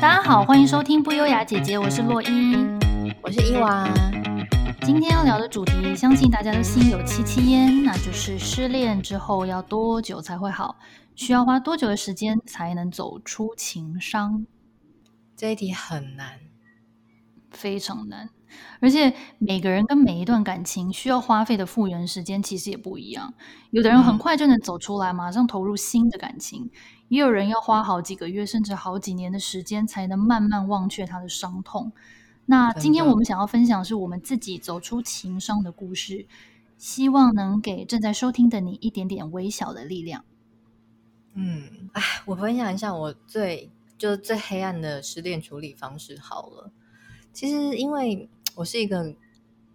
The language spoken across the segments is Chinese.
大家好，欢迎收听不优雅姐姐，我是洛伊，我是伊娃。今天要聊的主题，相信大家都心有戚戚焉，那就是失恋之后要多久才会好？需要花多久的时间才能走出情伤？这一题很难，非常难。而且每个人跟每一段感情需要花费的复原时间其实也不一样。有的人很快就能走出来，马上投入新的感情；也有人要花好几个月甚至好几年的时间才能慢慢忘却他的伤痛。那今天我们想要分享的是我们自己走出情伤的故事，希望能给正在收听的你一点点微小的力量。嗯，哎，我分享一下我最就是最黑暗的失恋处理方式好了。其实因为我是一个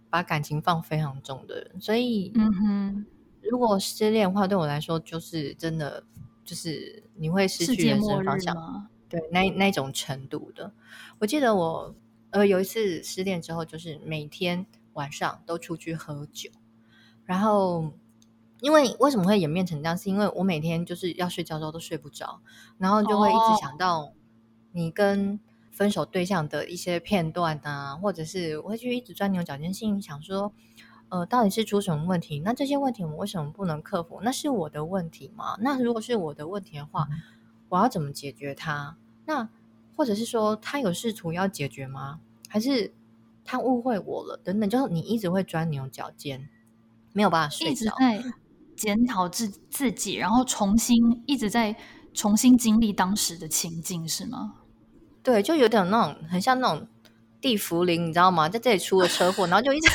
把感情放非常重的人，所以，嗯哼，如果失恋的话，对我来说就是真的，就是你会失去人生方向，对，那那种程度的。我记得我呃有一次失恋之后，就是每天晚上都出去喝酒，然后因为为什么会演变成这样，是因为我每天就是要睡觉的时候都睡不着，然后就会一直想到你跟。分手对象的一些片段啊，或者是我会去一直钻牛角尖，心里想说，呃，到底是出什么问题？那这些问题我为什么不能克服？那是我的问题吗？那如果是我的问题的话，我要怎么解决它？那或者是说他有试图要解决吗？还是他误会我了？等等，就是你一直会钻牛角尖，没有办法睡着，一直在检讨自自己，然后重新一直在重新经历当时的情境，是吗？对，就有点那种很像那种地茯苓，你知道吗？在这里出了车祸，然后就一直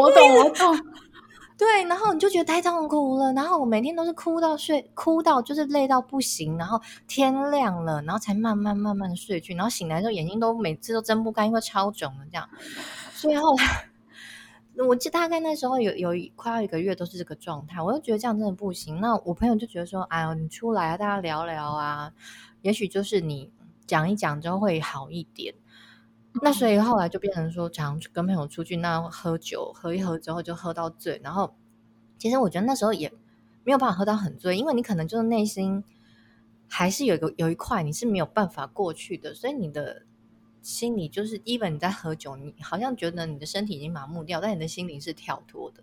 我懂我懂。对，然后你就觉得太痛苦了，然后我每天都是哭到睡，哭到就是累到不行，然后天亮了，然后才慢慢慢慢的睡去，然后醒来之后眼睛都每次都睁不开，因为超肿了这样。所以后来，我记得大概那时候有有快要一个月都是这个状态，我就觉得这样真的不行。那我朋友就觉得说：“哎呦，你出来啊，大家聊聊啊。”也许就是你讲一讲之后会好一点，那所以后来就变成说，常跟朋友出去那喝酒，喝一喝之后就喝到醉，然后其实我觉得那时候也没有办法喝到很醉，因为你可能就是内心还是有一个有一块你是没有办法过去的，所以你的心里就是，even 你在喝酒，你好像觉得你的身体已经麻木掉，但你的心灵是跳脱的，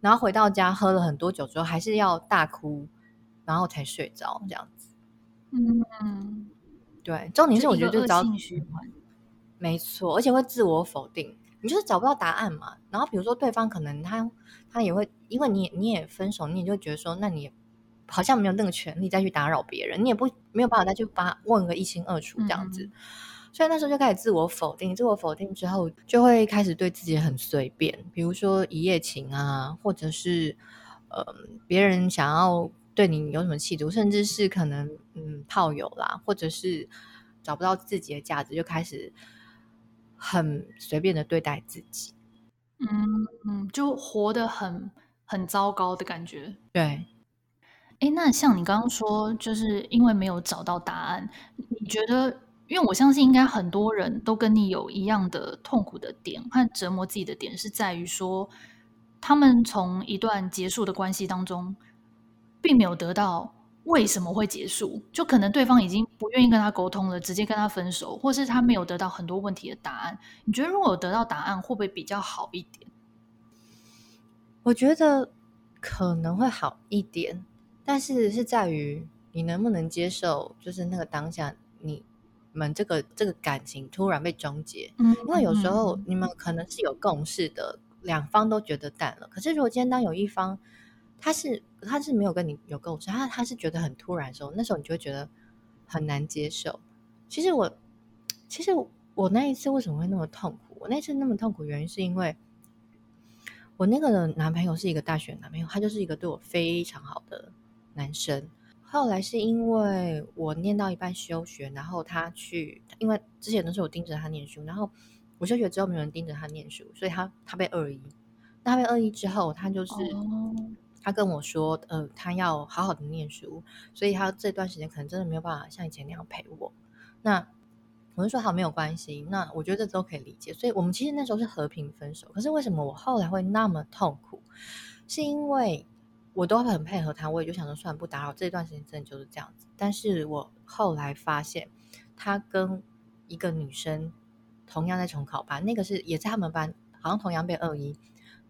然后回到家喝了很多酒之后，还是要大哭，然后才睡着这样子。嗯，对，重点是我觉得就找恶性循环，没错，而且会自我否定，你就是找不到答案嘛。然后比如说对方可能他他也会，因为你也你也分手，你也就觉得说，那你好像没有那个权利再去打扰别人，你也不没有办法再去把问个一清二楚这样子。嗯、所以那时候就开始自我否定，自我否定之后就会开始对自己很随便，比如说一夜情啊，或者是呃别人想要。对你有什么企图，甚至是可能嗯炮友啦，或者是找不到自己的价值，就开始很随便的对待自己，嗯嗯，就活得很很糟糕的感觉。对，哎，那像你刚刚说，就是因为没有找到答案，你觉得？因为我相信，应该很多人都跟你有一样的痛苦的点和折磨自己的点，是在于说，他们从一段结束的关系当中。并没有得到为什么会结束，就可能对方已经不愿意跟他沟通了，直接跟他分手，或是他没有得到很多问题的答案。你觉得如果有得到答案，会不会比较好一点？我觉得可能会好一点，但是是在于你能不能接受，就是那个当下你们这个这个感情突然被终结。嗯，因为有时候你们可能是有共识的，两方都觉得淡了。可是如果今天当有一方，他是他是没有跟你有共识，他他是觉得很突然的时候，那时候你就会觉得很难接受。其实我其实我那一次为什么会那么痛苦？我那次那么痛苦原因是因为我那个男朋友是一个大学男朋友，他就是一个对我非常好的男生。后来是因为我念到一半休学，然后他去，因为之前都是我盯着他念书，然后我休学之后没有人盯着他念书，所以他他被二一。那他被二一之后，他就是。他跟我说，呃，他要好好的念书，所以他这段时间可能真的没有办法像以前那样陪我。那我就说好，没有关系，那我觉得这都可以理解。所以我们其实那时候是和平分手。可是为什么我后来会那么痛苦？是因为我都很配合他，我也就想说算了，不打扰。这段时间真的就是这样子。但是我后来发现，他跟一个女生同样在重考班，那个是也在他们班，好像同样被二一。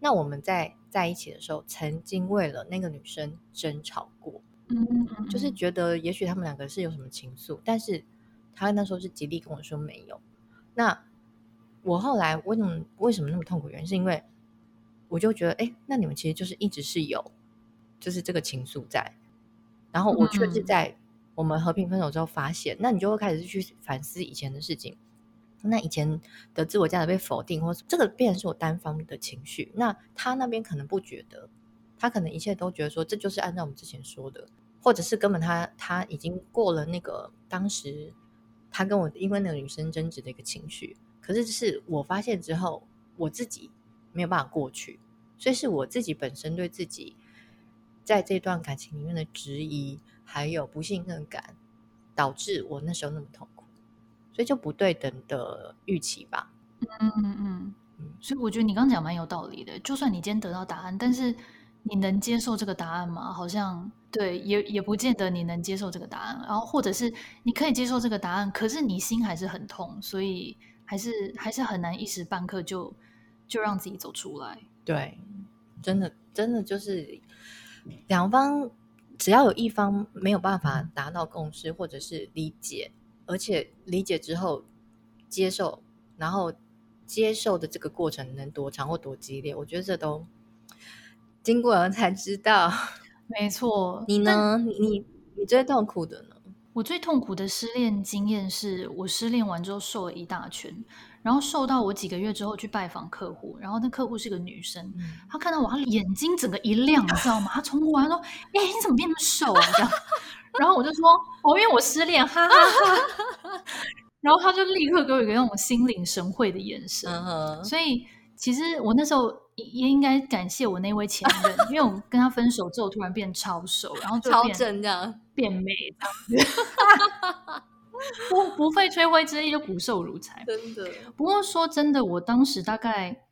那我们在在一起的时候，曾经为了那个女生争吵过，嗯，就是觉得也许他们两个是有什么情愫，但是他那时候是极力跟我说没有。那我后来为什么为什么那么痛苦？原因是因为我就觉得，哎，那你们其实就是一直是有，就是这个情愫在，然后我却是在我们和平分手之后发现，嗯、那你就会开始去反思以前的事情。那以前的自我价值被否定，或是这个变成是我单方的情绪，那他那边可能不觉得，他可能一切都觉得说这就是按照我们之前说的，或者是根本他他已经过了那个当时他跟我因为那个女生争执的一个情绪，可是是我发现之后，我自己没有办法过去，所以是我自己本身对自己在这段感情里面的质疑，还有不信任感，导致我那时候那么痛。所以就不对等的预期吧。嗯嗯嗯嗯，所以我觉得你刚刚讲蛮有道理的。就算你今天得到答案，但是你能接受这个答案吗？好像对，也也不见得你能接受这个答案。然后或者是你可以接受这个答案，可是你心还是很痛，所以还是还是很难一时半刻就就让自己走出来。对，真的真的就是两方只要有一方没有办法达到共识或者是理解。而且理解之后接受，然后接受的这个过程能多长或多激烈，我觉得这都经过了才知道。没错，你呢？你你你最痛苦的呢？我最痛苦的失恋经验是我失恋完之后瘦了一大圈，然后瘦到我几个月之后去拜访客户，然后那客户是个女生，嗯、她看到我，她眼睛整个一亮，你知道吗？她冲过来说：“哎、欸，你怎么变那么瘦啊？”这样。然后我就说，哦，因为我失恋，哈哈哈。然后他就立刻给我一个那种心领神会的眼神。Uh huh. 所以其实我那时候也应该感谢我那位前任，因为我跟他分手之后突然变超瘦，然后超正这样，变美这样子。不不费吹灰之力就骨瘦如柴，真的。不过说真的，我当时大概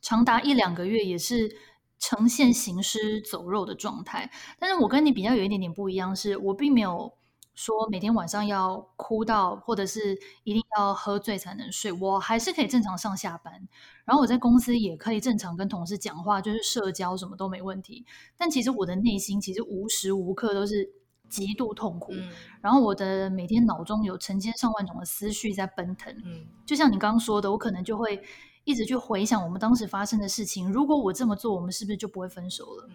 长达一两个月也是。呈现行尸走肉的状态，但是我跟你比较有一点点不一样，是我并没有说每天晚上要哭到，或者是一定要喝醉才能睡，我还是可以正常上下班，然后我在公司也可以正常跟同事讲话，就是社交什么都没问题。但其实我的内心其实无时无刻都是极度痛苦，嗯、然后我的每天脑中有成千上万种的思绪在奔腾，嗯、就像你刚刚说的，我可能就会。一直去回想我们当时发生的事情，如果我这么做，我们是不是就不会分手了？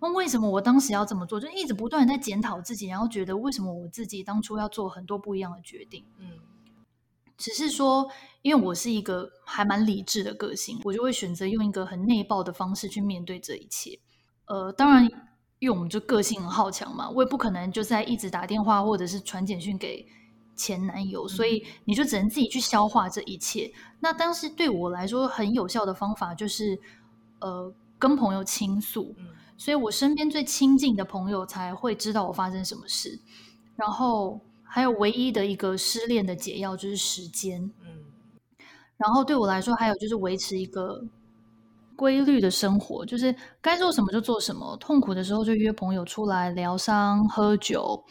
那、嗯、为什么我当时要这么做？就一直不断在检讨自己，然后觉得为什么我自己当初要做很多不一样的决定？嗯，只是说，因为我是一个还蛮理智的个性，我就会选择用一个很内爆的方式去面对这一切。呃，当然，因为我们就个性很好强嘛，我也不可能就在一直打电话或者是传简讯给。前男友，所以你就只能自己去消化这一切。嗯、那当时对我来说很有效的方法就是，呃，跟朋友倾诉。嗯、所以我身边最亲近的朋友才会知道我发生什么事。然后还有唯一的一个失恋的解药就是时间。嗯、然后对我来说，还有就是维持一个规律的生活，就是该做什么就做什么。痛苦的时候就约朋友出来疗伤、喝酒。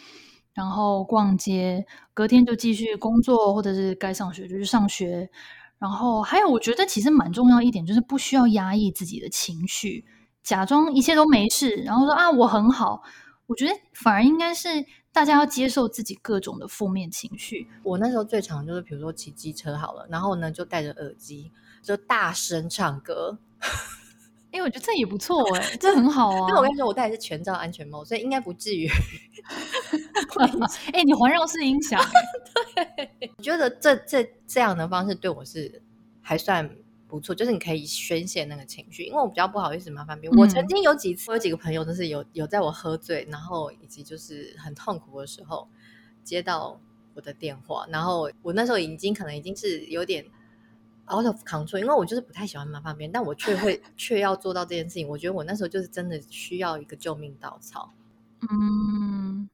然后逛街，隔天就继续工作，或者是该上学就去上学。然后还有，我觉得其实蛮重要一点，就是不需要压抑自己的情绪，假装一切都没事，然后说啊我很好。我觉得反而应该是大家要接受自己各种的负面情绪。我那时候最常就是，比如说骑机车好了，然后呢就戴着耳机，就大声唱歌。因为我觉得这也不错 哎，这很好啊。因为我跟你说，我戴的是全罩安全帽，所以应该不至于。哎，你环绕式音响，对，我觉得这这这样的方式对我是还算不错，就是你可以宣泄那个情绪。因为我比较不好意思麻烦别人。嗯、我曾经有几次，我有几个朋友都是有有在我喝醉，然后以及就是很痛苦的时候接到我的电话，然后我那时候已经可能已经是有点。out of control，因为我就是不太喜欢麻烦别人，但我却会却要做到这件事情。我觉得我那时候就是真的需要一个救命稻草。嗯，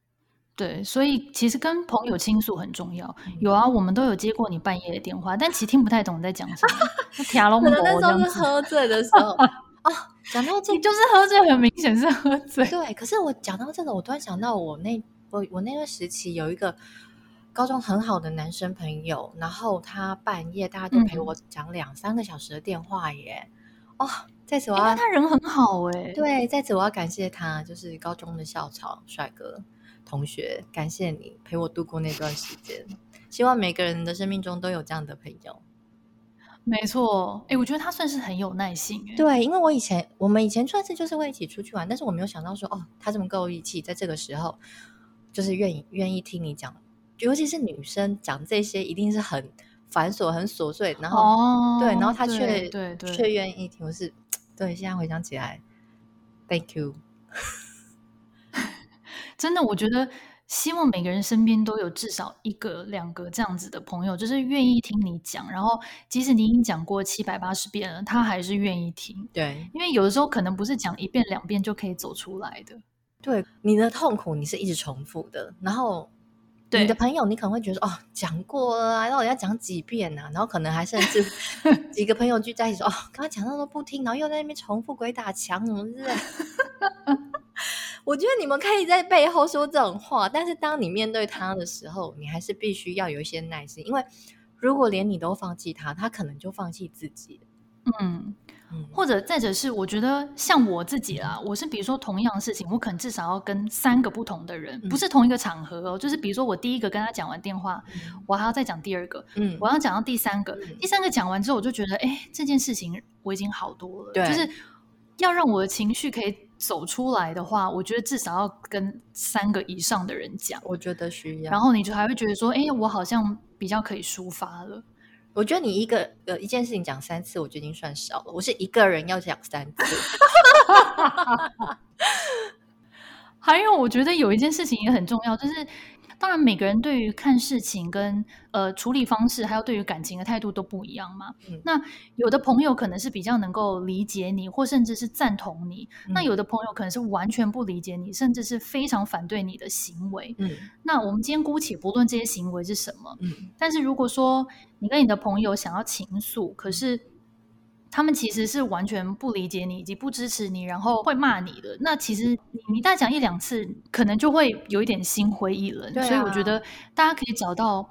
对，所以其实跟朋友倾诉很重要。有啊，我们都有接过你半夜的电话，但其实听不太懂你在讲什么。天龙，那时候是喝醉的时候哦，讲到 这，你就是喝醉，很明显是喝醉。对，可是我讲到这个，我突然想到我那我我那个时期有一个。高中很好的男生朋友，然后他半夜大家都陪我讲两三个小时的电话耶。嗯、哦，在此我要，他人很好哎。对，在此我要感谢他，就是高中的校草帅哥同学，感谢你陪我度过那段时间。希望每个人的生命中都有这样的朋友。没错，哎，我觉得他算是很有耐心。对，因为我以前我们以前算是就是会一起出去玩，但是我没有想到说，哦，他这么够义气，在这个时候就是愿意愿意听你讲，尤其是女生讲这些一定是很繁琐、很琐碎，然后、哦、对，然后他却对却愿意听，我是 对。现在回想起来，Thank you，真的，我觉得。希望每个人身边都有至少一个、两个这样子的朋友，就是愿意听你讲，然后即使你已经讲过七百八十遍了，他还是愿意听。对，因为有的时候可能不是讲一遍两遍就可以走出来的。对，你的痛苦你是一直重复的，然后你的朋友你可能会觉得哦，讲过了，然后我要讲几遍呢、啊？然后可能还甚至 几个朋友聚在一起说哦，刚刚讲到都不听，然后又在那边重复鬼打墙什么之类的。我觉得你们可以在背后说这种话，但是当你面对他的时候，你还是必须要有一些耐心，因为如果连你都放弃他，他可能就放弃自己。嗯，或者再者是，我觉得像我自己啦，我是比如说同样的事情，我可能至少要跟三个不同的人，不是同一个场合哦，就是比如说我第一个跟他讲完电话，我还要再讲第二个，嗯，我要讲到第三个，第三个讲完之后，我就觉得，哎，这件事情我已经好多了，就是要让我的情绪可以。走出来的话，我觉得至少要跟三个以上的人讲。我觉得需要，然后你就还会觉得说，哎，我好像比较可以抒发了。我觉得你一个呃一件事情讲三次，我觉得已经算少了。我是一个人要讲三次。还有，我觉得有一件事情也很重要，就是。当然，每个人对于看事情跟呃处理方式，还有对于感情的态度都不一样嘛。嗯、那有的朋友可能是比较能够理解你，或甚至是赞同你；嗯、那有的朋友可能是完全不理解你，甚至是非常反对你的行为。嗯、那我们今天姑且不论这些行为是什么，嗯、但是如果说你跟你的朋友想要倾诉，可是。他们其实是完全不理解你以及不支持你，然后会骂你的。那其实你你再讲一两次，可能就会有一点心灰意冷。啊、所以我觉得大家可以找到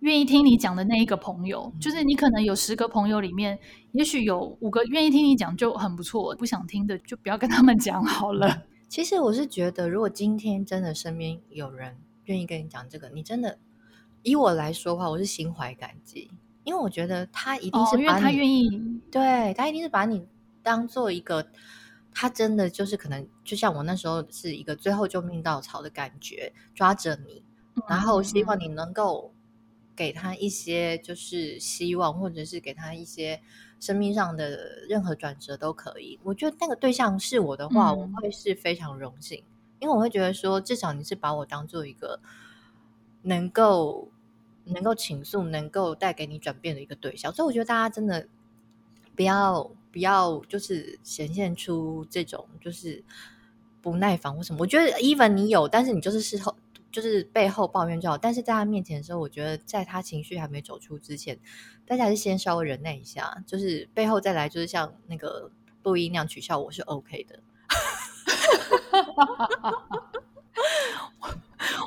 愿意听你讲的那一个朋友，嗯、就是你可能有十个朋友里面，也许有五个愿意听你讲就很不错。不想听的就不要跟他们讲好了。其实我是觉得，如果今天真的身边有人愿意跟你讲这个，你真的以我来说的话，我是心怀感激。因为我觉得他一定是把你，哦、因为他愿意，对，他一定是把你当做一个，他真的就是可能就像我那时候是一个最后救命稻草的感觉，抓着你，嗯、然后希望你能够给他一些就是希望，或者是给他一些生命上的任何转折都可以。我觉得那个对象是我的话，嗯、我会是非常荣幸，因为我会觉得说，至少你是把我当做一个能够。能够倾诉，能够带给你转变的一个对象，所以我觉得大家真的不要不要就是显现出这种就是不耐烦或什么。我觉得 even 你有，但是你就是事后就是背后抱怨就好。但是在他面前的时候，我觉得在他情绪还没走出之前，大家还是先稍微忍耐一下，就是背后再来，就是像那个录音那样取笑我是 OK 的。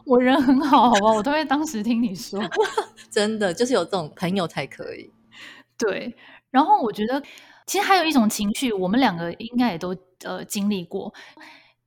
我人很好，好吧，我都会当时听你说，真的就是有这种朋友才可以。对，然后我觉得其实还有一种情绪，我们两个应该也都呃经历过。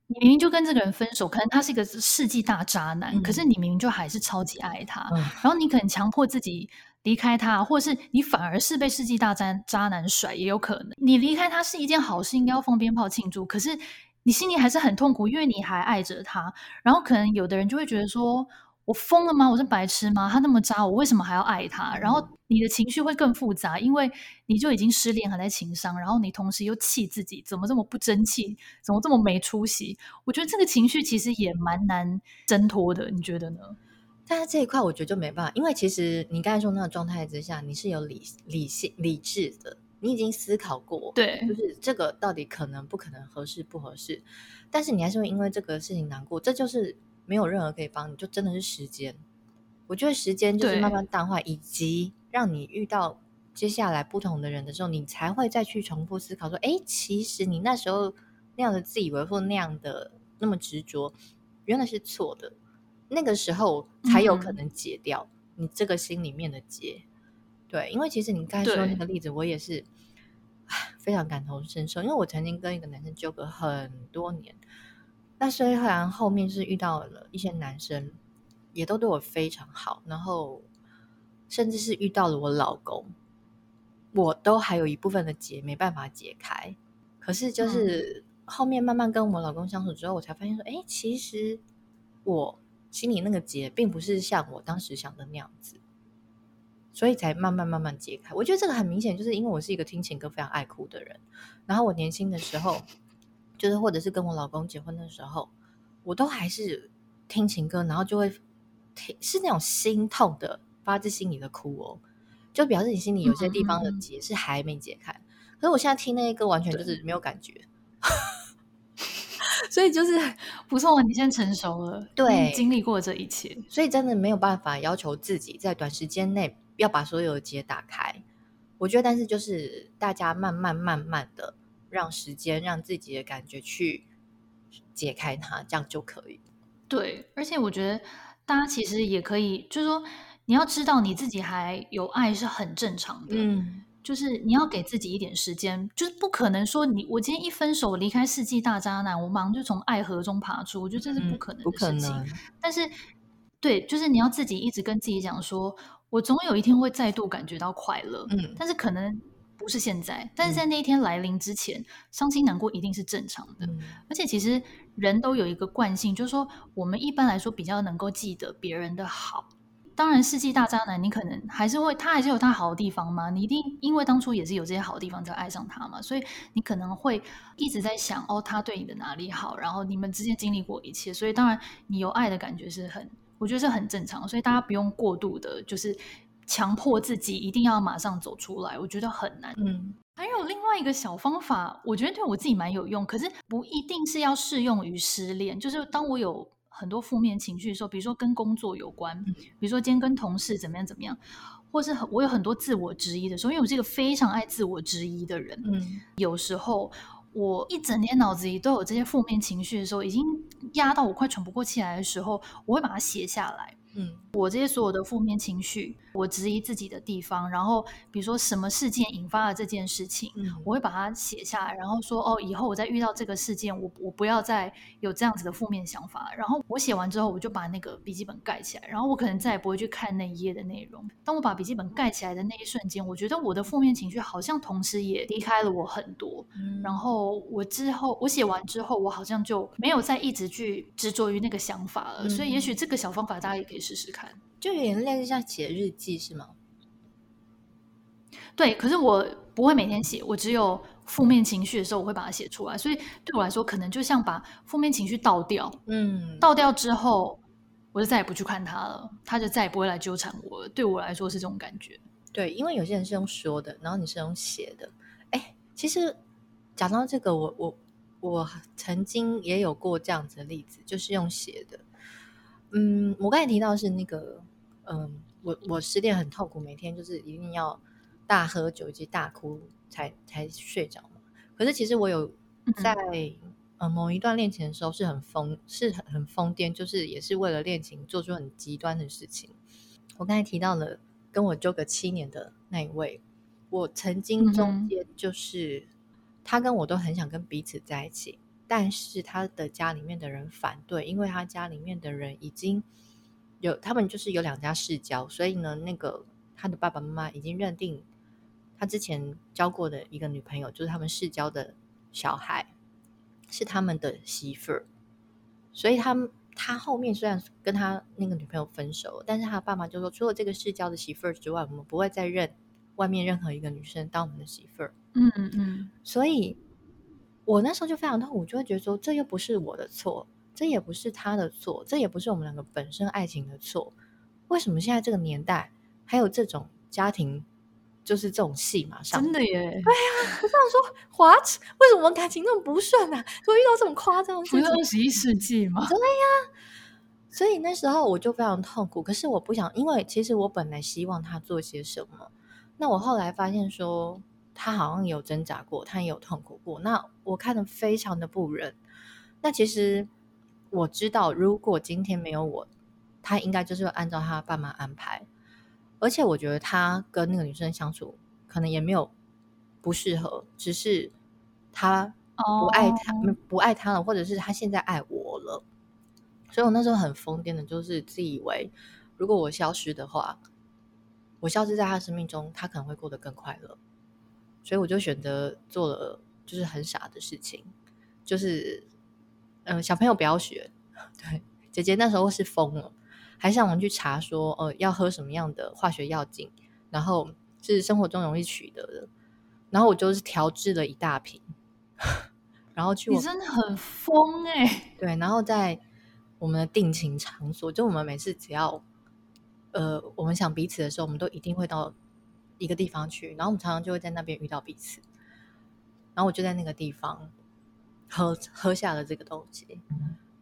你明明就跟这个人分手，可能他是一个世纪大渣男，嗯、可是你明明就还是超级爱他，嗯、然后你可能强迫自己离开他，或者是你反而是被世纪大渣渣男甩，也有可能。你离开他是一件好事，应该要放鞭炮庆祝，可是。你心里还是很痛苦，因为你还爱着他。然后可能有的人就会觉得说：“我疯了吗？我是白痴吗？他那么渣，我为什么还要爱他？”然后你的情绪会更复杂，因为你就已经失恋，还在情伤，然后你同时又气自己怎么这么不争气，怎么这么没出息。我觉得这个情绪其实也蛮难挣脱的，你觉得呢？但是这一块我觉得就没办法，因为其实你刚才说那个状态之下，你是有理理性理智的。你已经思考过，对，就是这个到底可能不可能合适不合适，但是你还是会因为这个事情难过，这就是没有任何可以帮你，就真的是时间。我觉得时间就是慢慢淡化，以及让你遇到接下来不同的人的时候，你才会再去重复思考说，哎，其实你那时候那样的自以为或那样的那么执着，原来是错的。那个时候才有可能解掉你这个心里面的结。嗯、对，因为其实你刚才说那个例子，我也是非常感同身受，因为我曾经跟一个男生纠葛很多年，那虽然后面是遇到了一些男生，也都对我非常好，然后甚至是遇到了我老公，我都还有一部分的结没办法解开。可是就是后面慢慢跟我老公相处之后，我才发现说，哎，其实我心里那个结并不是像我当时想的那样子，所以才慢慢慢慢解开。我觉得这个很明显，就是因为我是一个听情歌非常爱哭的人，然后我年轻的时候，就是或者是跟我老公结婚的时候，我都还是听情歌，然后就会听。是那种心痛的，发自心里的哭哦，就表示你心里有些地方的结是还没解开。可是我现在听那些歌，完全就是没有感觉，所以就是不错，你现在成熟了，对，经历过这一切，所以真的没有办法要求自己在短时间内要把所有的结打开。我觉得，但是就是大家慢慢慢慢的让时间让自己的感觉去解开它，这样就可以。对，而且我觉得。大家其实也可以，就是说，你要知道你自己还有爱是很正常的。嗯，就是你要给自己一点时间，就是不可能说你我今天一分手离开世纪大渣男，我马上就从爱河中爬出，我觉得这是不可能的事情。嗯，但是，对，就是你要自己一直跟自己讲说，我总有一天会再度感觉到快乐。嗯，但是可能。不是现在，但是在那一天来临之前，嗯、伤心难过一定是正常的。嗯、而且其实人都有一个惯性，就是说我们一般来说比较能够记得别人的好。当然，世纪大渣男，你可能还是会，他还是有他好的地方嘛。你一定因为当初也是有这些好的地方才爱上他嘛，所以你可能会一直在想，哦，他对你的哪里好，然后你们之间经历过一切，所以当然你有爱的感觉是很，我觉得是很正常。所以大家不用过度的，就是。强迫自己一定要马上走出来，我觉得很难。嗯，还有另外一个小方法，我觉得对我自己蛮有用，可是不一定是要适用于失恋。就是当我有很多负面情绪的时候，比如说跟工作有关，嗯、比如说今天跟同事怎么样怎么样，或是我有很多自我质疑的时候，因为我是一个非常爱自我质疑的人。嗯，有时候我一整天脑子里都有这些负面情绪的时候，已经压到我快喘不过气来的时候，我会把它写下来。嗯，我这些所有的负面情绪，我质疑自己的地方，然后比如说什么事件引发了这件事情，嗯，我会把它写下来，然后说哦，以后我再遇到这个事件，我我不要再有这样子的负面想法。然后我写完之后，我就把那个笔记本盖起来，然后我可能再也不会去看那一页的内容。当我把笔记本盖起来的那一瞬间，我觉得我的负面情绪好像同时也离开了我很多。嗯，然后我之后我写完之后，我好像就没有再一直去执着于那个想法了。嗯，所以也许这个小方法大家也可以。试试看，就有点类似像写日记是吗？对，可是我不会每天写，我只有负面情绪的时候我会把它写出来。所以对我来说，可能就像把负面情绪倒掉，嗯，倒掉之后，我就再也不去看他了，他就再也不会来纠缠我了。对我来说是这种感觉。对，因为有些人是用说的，然后你是用写的。哎，其实讲到这个，我我我曾经也有过这样子的例子，就是用写的。嗯，我刚才提到是那个，嗯，我我失恋很痛苦，每天就是一定要大喝酒以及大哭才才睡着嘛。可是其实我有在嗯某一段恋情的时候是很疯，是很很疯癫，就是也是为了恋情做出很极端的事情。我刚才提到了跟我纠葛七年的那一位，我曾经中间就是他跟我都很想跟彼此在一起。但是他的家里面的人反对，因为他家里面的人已经有他们就是有两家世交，所以呢，那个他的爸爸妈妈已经认定他之前交过的一个女朋友，就是他们世交的小孩是他们的媳妇儿，所以他他后面虽然跟他那个女朋友分手，但是他爸妈就说，除了这个世交的媳妇儿之外，我们不会再认外面任何一个女生当我们的媳妇儿。嗯嗯嗯，所以。我那时候就非常痛苦，我就会觉得说，这又不是我的错，这也不是他的错，这也不是我们两个本身爱情的错。为什么现在这个年代还有这种家庭，就是这种戏码上？真的耶！对呀，我这样说，What？为什么我们感情那么不顺啊？会遇到这种夸张的事情？不是二十一世纪吗？对呀。所以那时候我就非常痛苦，可是我不想，因为其实我本来希望他做些什么。那我后来发现说。他好像有挣扎过，他也有痛苦过。那我看得非常的不忍。那其实我知道，如果今天没有我他应该就是会按照他爸妈安排。而且我觉得他跟那个女生相处可能也没有不适合，只是他不爱他，oh. 不爱他了，或者是他现在爱我了。所以我那时候很疯癫的，就是自以为如果我消失的话，我消失在他生命中，他可能会过得更快乐。所以我就选择做了就是很傻的事情，就是嗯、呃，小朋友不要学。对，姐姐那时候是疯了。还上网去查说，呃，要喝什么样的化学药剂，然后是生活中容易取得的，然后我就是调制了一大瓶，然后去我。你真的很疯哎、欸！对，然后在我们的定情场所，就我们每次只要，呃，我们想彼此的时候，我们都一定会到一个地方去，然后我们常常就会在那边遇到彼此，然后我就在那个地方喝喝下了这个东西。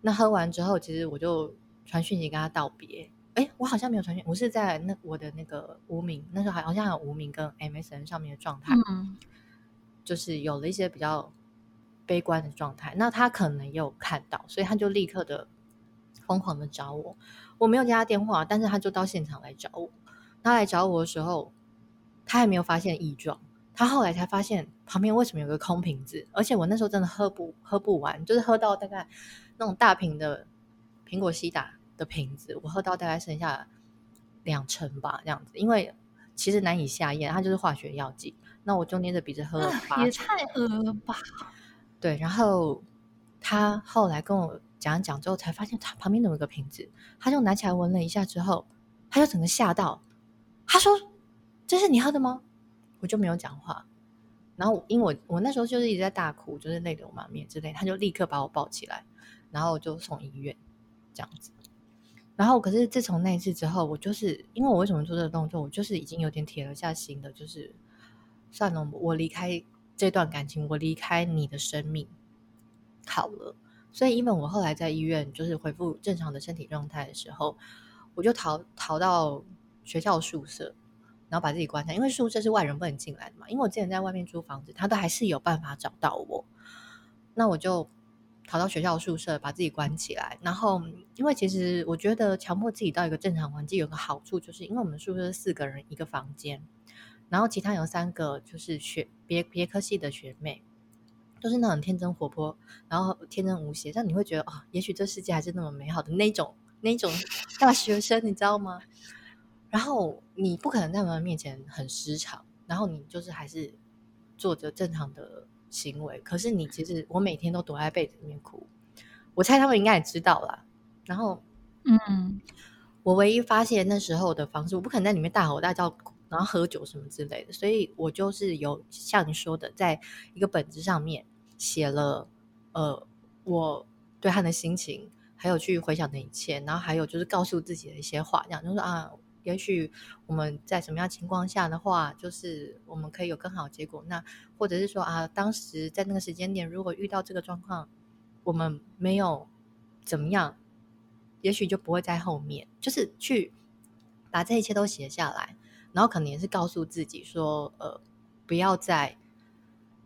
那喝完之后，其实我就。传讯息跟他道别，哎，我好像没有传讯，我是在那我的那个无名，那时候还好像还有无名跟 MSN 上面的状态，嗯，就是有了一些比较悲观的状态。那他可能也有看到，所以他就立刻的疯狂的找我。我没有接他电话，但是他就到现场来找我。他来找我的时候，他还没有发现异状，他后来才发现旁边为什么有个空瓶子，而且我那时候真的喝不喝不完，就是喝到大概那种大瓶的苹果西打的瓶子，我喝到大概剩下两成吧，这样子，因为其实难以下咽，它就是化学药剂。那我就捏着鼻子喝了八成，也太恶了吧？对，然后他后来跟我讲讲之后，才发现他旁边有一个瓶子，他就拿起来闻了一下之后，他就整个吓到，他说：“这是你喝的吗？”我就没有讲话。然后因为我我那时候就是一直在大哭，就是泪流满面之类，他就立刻把我抱起来，然后就送医院。这样子，然后可是自从那一次之后，我就是因为我为什么做这个动作，我就是已经有点铁了下心的，就是算了，我离开这段感情，我离开你的生命好了。所以因为我后来在医院就是恢复正常的身体状态的时候，我就逃逃到学校宿舍，然后把自己关起来，因为宿舍是外人不能进来的嘛。因为我之前在外面租房子，他都还是有办法找到我，那我就。跑到学校宿舍，把自己关起来。然后，因为其实我觉得强迫自己到一个正常环境有个好处，就是因为我们宿舍四个人一个房间，然后其他有三个就是学别别科系的学妹，都是那种天真活泼，然后天真无邪，让你会觉得哦，也许这世界还是那么美好的那种那种大学生，你知道吗？然后你不可能在他们面前很失常，然后你就是还是做着正常的。行为，可是你其实我每天都躲在被子里面哭，我猜他们应该也知道啦。然后，嗯，我唯一发现那时候的方式，我不可能在里面大吼大叫，然后喝酒什么之类的，所以我就是有像你说的，在一个本子上面写了，呃，我对他的心情，还有去回想的一切，然后还有就是告诉自己的一些话，这样就是啊。也许我们在什么样情况下的话，就是我们可以有更好的结果。那或者是说啊，当时在那个时间点，如果遇到这个状况，我们没有怎么样，也许就不会在后面。就是去把这一切都写下来，然后可能也是告诉自己说，呃，不要再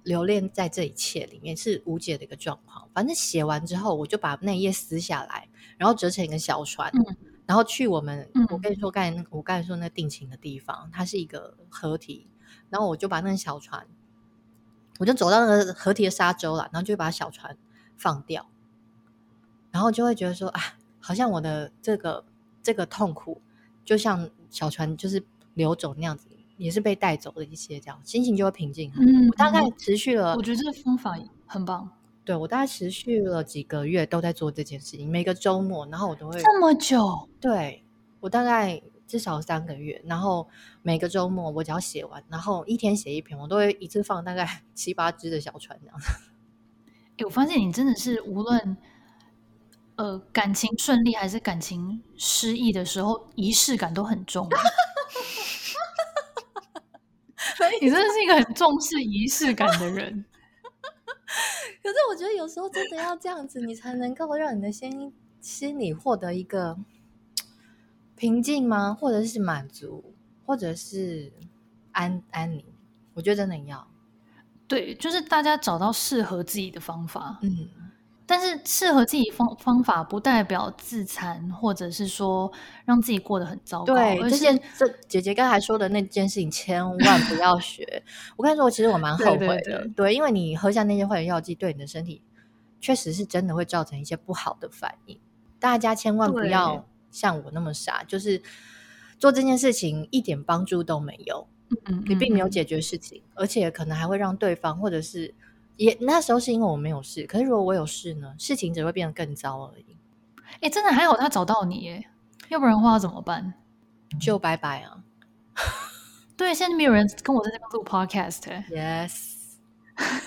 留恋在这一切里面，是无解的一个状况。反正写完之后，我就把那一页撕下来，然后折成一个小船。然后去我们，我跟你说，刚才那我刚才说那定情的地方，它是一个河堤。然后我就把那个小船，我就走到那个河堤的沙洲了，然后就把小船放掉，然后就会觉得说啊，好像我的这个这个痛苦，就像小船就是流走那样子，也是被带走了一些这样，心情就会平静。嗯，我大概持续了，我觉得这个方法很棒。对，我大概持续了几个月都在做这件事情，每个周末，然后我都会这么久。对，我大概至少三个月，然后每个周末我只要写完，然后一天写一篇，我都会一次放大概七八只的小船这样。哎，我发现你真的是无论呃感情顺利还是感情失意的时候，仪式感都很重。你真的是一个很重视仪式感的人。可是我觉得有时候真的要这样子，你才能够让你的心心里获得一个平静吗？或者是满足，或者是安安宁？我觉得真的要。对，就是大家找到适合自己的方法。嗯，但是适合自己方方法，不代表自残，或者是说让自己过得很糟糕。对，而这件这姐姐刚才说的那件事情，千万不要学。我跟你说，其实我蛮 后悔的。对，对，对，对，因为你喝下那些化学药剂，对你的身体确实是真的会造成一些不好的反应。大家千万不要像我那么傻，就是做这件事情一点帮助都没有。嗯嗯，你并没有解决事情，嗯，而且可能还会让对方或者是。也那时候是因为我没有事，可是如果我有事呢？事情只会变得更糟而已。哎，真的还好他找到你耶，要不然的话怎么办？就拜拜啊！对，现在没有人跟我在这边录 podcast。Yes，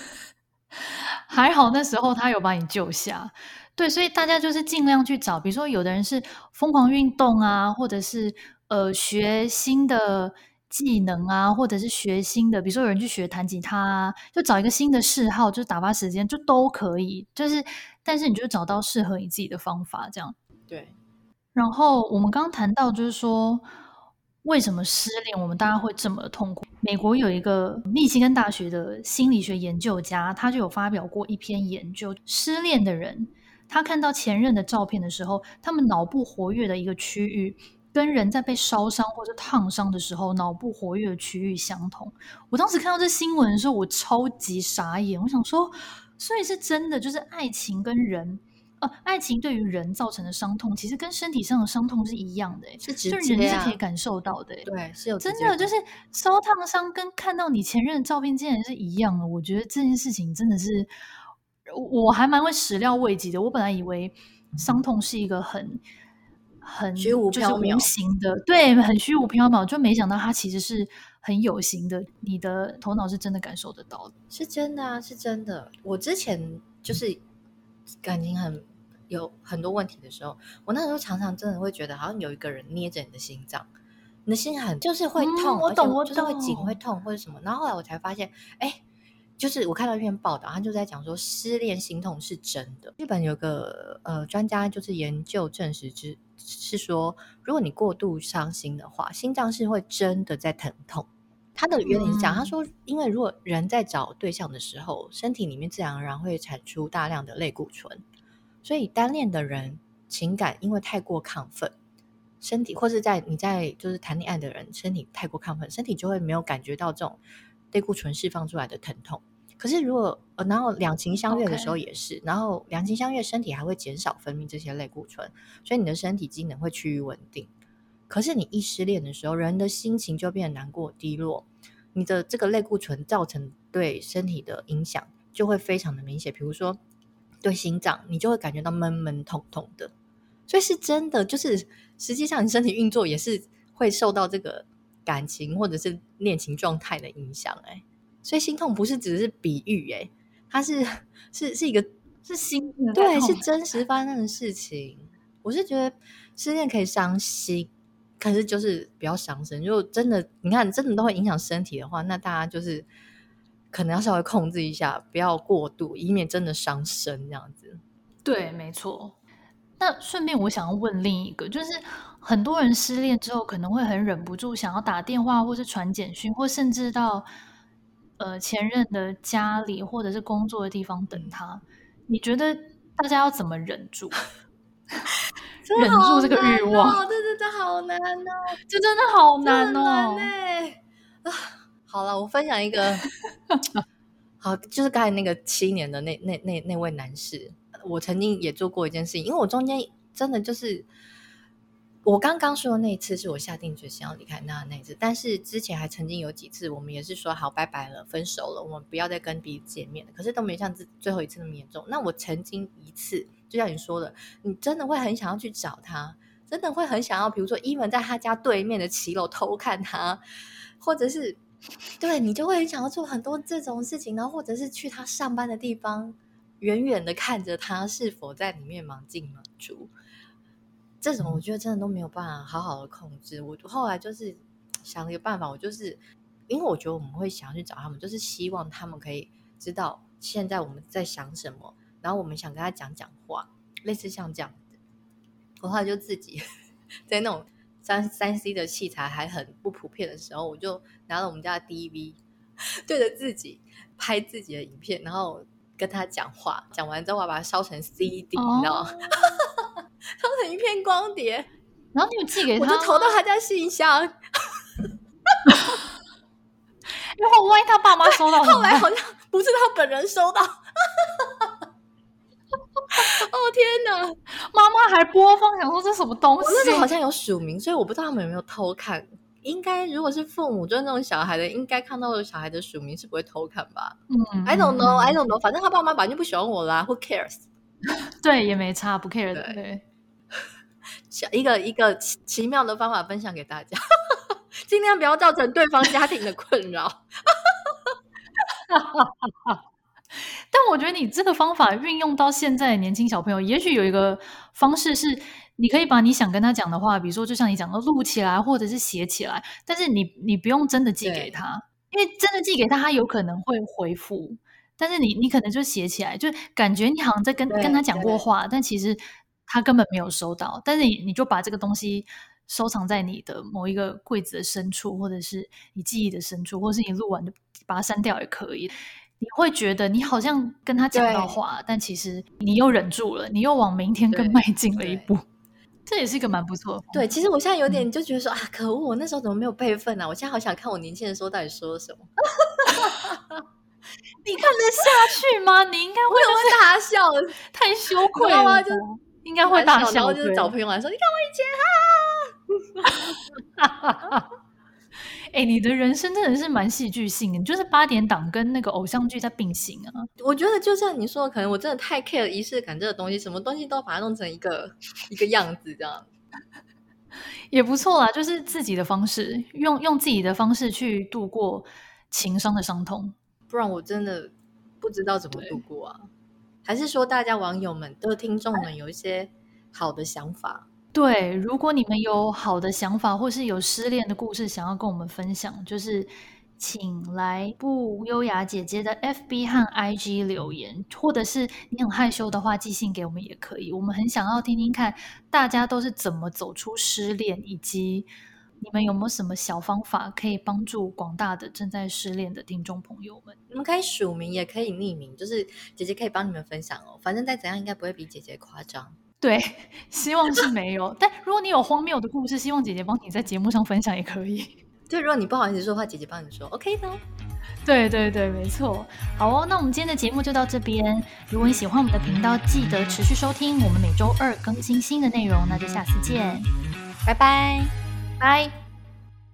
还好那时候他有把你救下。对，所以大家就是尽量去找，比如说有的人是疯狂运动啊，或者是呃学新的。技能啊，或者是学新的，比如说有人去学弹吉他啊，就找一个新的嗜好，就是打发时间，就都可以。就是，但是你就找到适合你自己的方法，这样。对。然后我们刚刚谈到，就是说为什么失恋，我们大家会这么痛苦？美国有一个密西根大学的心理学研究家，他就有发表过一篇研究，失恋的人，他看到前任的照片的时候，他们脑部活跃的一个区域。跟人在被烧伤或者烫伤的时候，脑部活跃的区域相同。我当时看到这新闻的时候，我超级傻眼。我想说，所以是真的，就是爱情跟人，呃，爱情对于人造成的伤痛，其实跟身体上的伤痛是一样的，是直接、啊，就人是可以感受到的。对，是有真的，就是烧烫伤跟看到你前任的照片竟然是一样的。我觉得这件事情真的是，我还蛮会始料未及的。我本来以为伤痛是一个很。很虚无缥缈、无形的，对，很虚无缥缈，就没想到它其实是很有形的。你的头脑是真的感受得到的，是真的啊，是真的。我之前就是感情很有很多问题的时候，我那时候常常真的会觉得，好像有一个人捏着你的心脏，你的心很就是会痛，嗯、我懂，我懂就是会紧、会痛或者什么。然后后来我才发现，哎。就是我看到一篇报道，他就在讲说失恋心痛是真的。日本有个呃专家就是研究证实之是说，如果你过度伤心的话，心脏是会真的在疼痛。他的原理是讲，他说，因为如果人在找对象的时候，身体里面自然而然会产出大量的类固醇，所以单恋的人情感因为太过亢奋，身体或是在你在就是谈恋爱的人身体太过亢奋，身体就会没有感觉到这种类固醇释放出来的疼痛。可是，如果呃，然后两情相悦的时候也是.然后两情相悦，身体还会减少分泌这些类固醇，所以你的身体机能会趋于稳定。可是你一失恋的时候，人的心情就变得难过、低落，你的这个类固醇造成对身体的影响就会非常的明显。比如说，对心脏，你就会感觉到闷闷痛痛的。所以是真的，就是实际上你身体运作也是会受到这个感情或者是恋情状态的影响，哎。所以心痛不是只是比喻，哎，它是是是一个是心对，是真实发生的事情。我是觉得失恋可以伤心，可是就是不要伤身。如果真的你看真的都会影响身体的话，那大家就是可能要稍微控制一下，不要过度，以免真的伤身这样子。对，没错。那顺便我想要问另一个，就是很多人失恋之后可能会很忍不住想要打电话，或是传简讯，或甚至到。呃，前任的家里或者是工作的地方等他，你觉得大家要怎么忍住？忍住这个欲望，这真的好难哦，这真的好难哦。啊，好了，我分享一个，好，就是刚才那个七年的那那那那位男士，我曾经也做过一件事情，因为我中间真的就是。我刚刚说的那一次是我下定决心要离开那那一次，但是之前还曾经有几次，我们也是说好拜拜了，分手了，我们不要再跟彼此见面了。可是都没像最最后一次那么严重。那我曾经一次，就像你说的，你真的会很想要去找他，真的会很想要，比如说伊文在他家对面的骑楼偷看他，或者是对你就会很想要做很多这种事情，然后或者是去他上班的地方，远远的看着他是否在里面忙进忙出。这种我觉得真的都没有办法好好的控制。我后来就是想了一个办法，我就是因为我觉得我们会想要去找他们，就是希望他们可以知道现在我们在想什么，然后我们想跟他讲讲话，类似像这样子。我后来就自己 在那种三三 C 的器材还很不普遍的时候，我就拿了我们家的 DV，对着自己拍自己的影片，然后跟他讲话，讲完之后我把它烧成 CD，你知道吗？烧成一片光碟，然后你有寄给他，我就投到他家信箱。然后万一他爸妈收到，后来好像不是他本人收到。哦天哪！妈妈还播放，想说这什么东西？我那时候好像有署名，所以我不知道他们有没有偷看。应该如果是父母就是那种小孩的，应该看到我小孩的署名是不会偷看吧？嗯，I don't know, I don't know。反正他爸妈本来就不喜欢我啦，Who cares？对，也没差，不 care 对一个一个奇奇妙的方法分享给大家，尽量不要造成对方家庭的困扰。但我觉得你这个方法运用到现在的年轻小朋友，也许有一个方式是，你可以把你想跟他讲的话，比如说就像你讲的录起来，或者是写起来。但是你你不用真的寄给他，因为真的寄给他，他有可能会回复。但是你你可能就写起来，就感觉你好像在跟跟他讲过话，但其实他根本没有收到。但是你你就把这个东西收藏在你的某一个柜子的深处，或者是你记忆的深处，或者是你录完就把它删掉也可以。你会觉得你好像跟他讲到话，但其实你又忍住了，你又往明天更迈进了一步。这也是一个蛮不错的。对，其实我现在有点就觉得说、嗯、啊，可恶，我那时候怎么没有备份啊？我现在好想看我年轻的时候到底说了什么。你看得下去吗？你应该会大笑，太羞愧了，就应该会大笑，然后就是找朋友来说，你看我以前哈。哎，你的人生真的是蛮戏剧性的，就是八点档跟那个偶像剧在并行啊。我觉得就像你说的，可能我真的太 care 仪式感这个东西，什么东西都把它弄成一个一个样子，这样 也不错啦。就是自己的方式，用用自己的方式去度过情伤的伤痛，不然我真的不知道怎么度过啊。还是说，大家网友们、都听众们有一些好的想法？对，如果你们有好的想法，或是有失恋的故事想要跟我们分享，就是请来不优雅姐姐的 FB 和 IG 留言，或者是你很害羞的话，寄信给我们也可以。我们很想要听听看大家都是怎么走出失恋，以及你们有没有什么小方法可以帮助广大的正在失恋的听众朋友们。你们可以署名，也可以匿名，就是姐姐可以帮你们分享哦。反正再怎样，应该不会比姐姐夸张。对，希望是没有。但如果你有荒谬的故事，希望姐姐帮你在节目上分享也可以。对，如果你不好意思说话，姐姐帮你说，OK 的。对对对，没错。好哦，那我们今天的节目就到这边。如果你喜欢我们的频道，记得持续收听，我们每周二更新新的内容。那就下次见，拜拜，拜。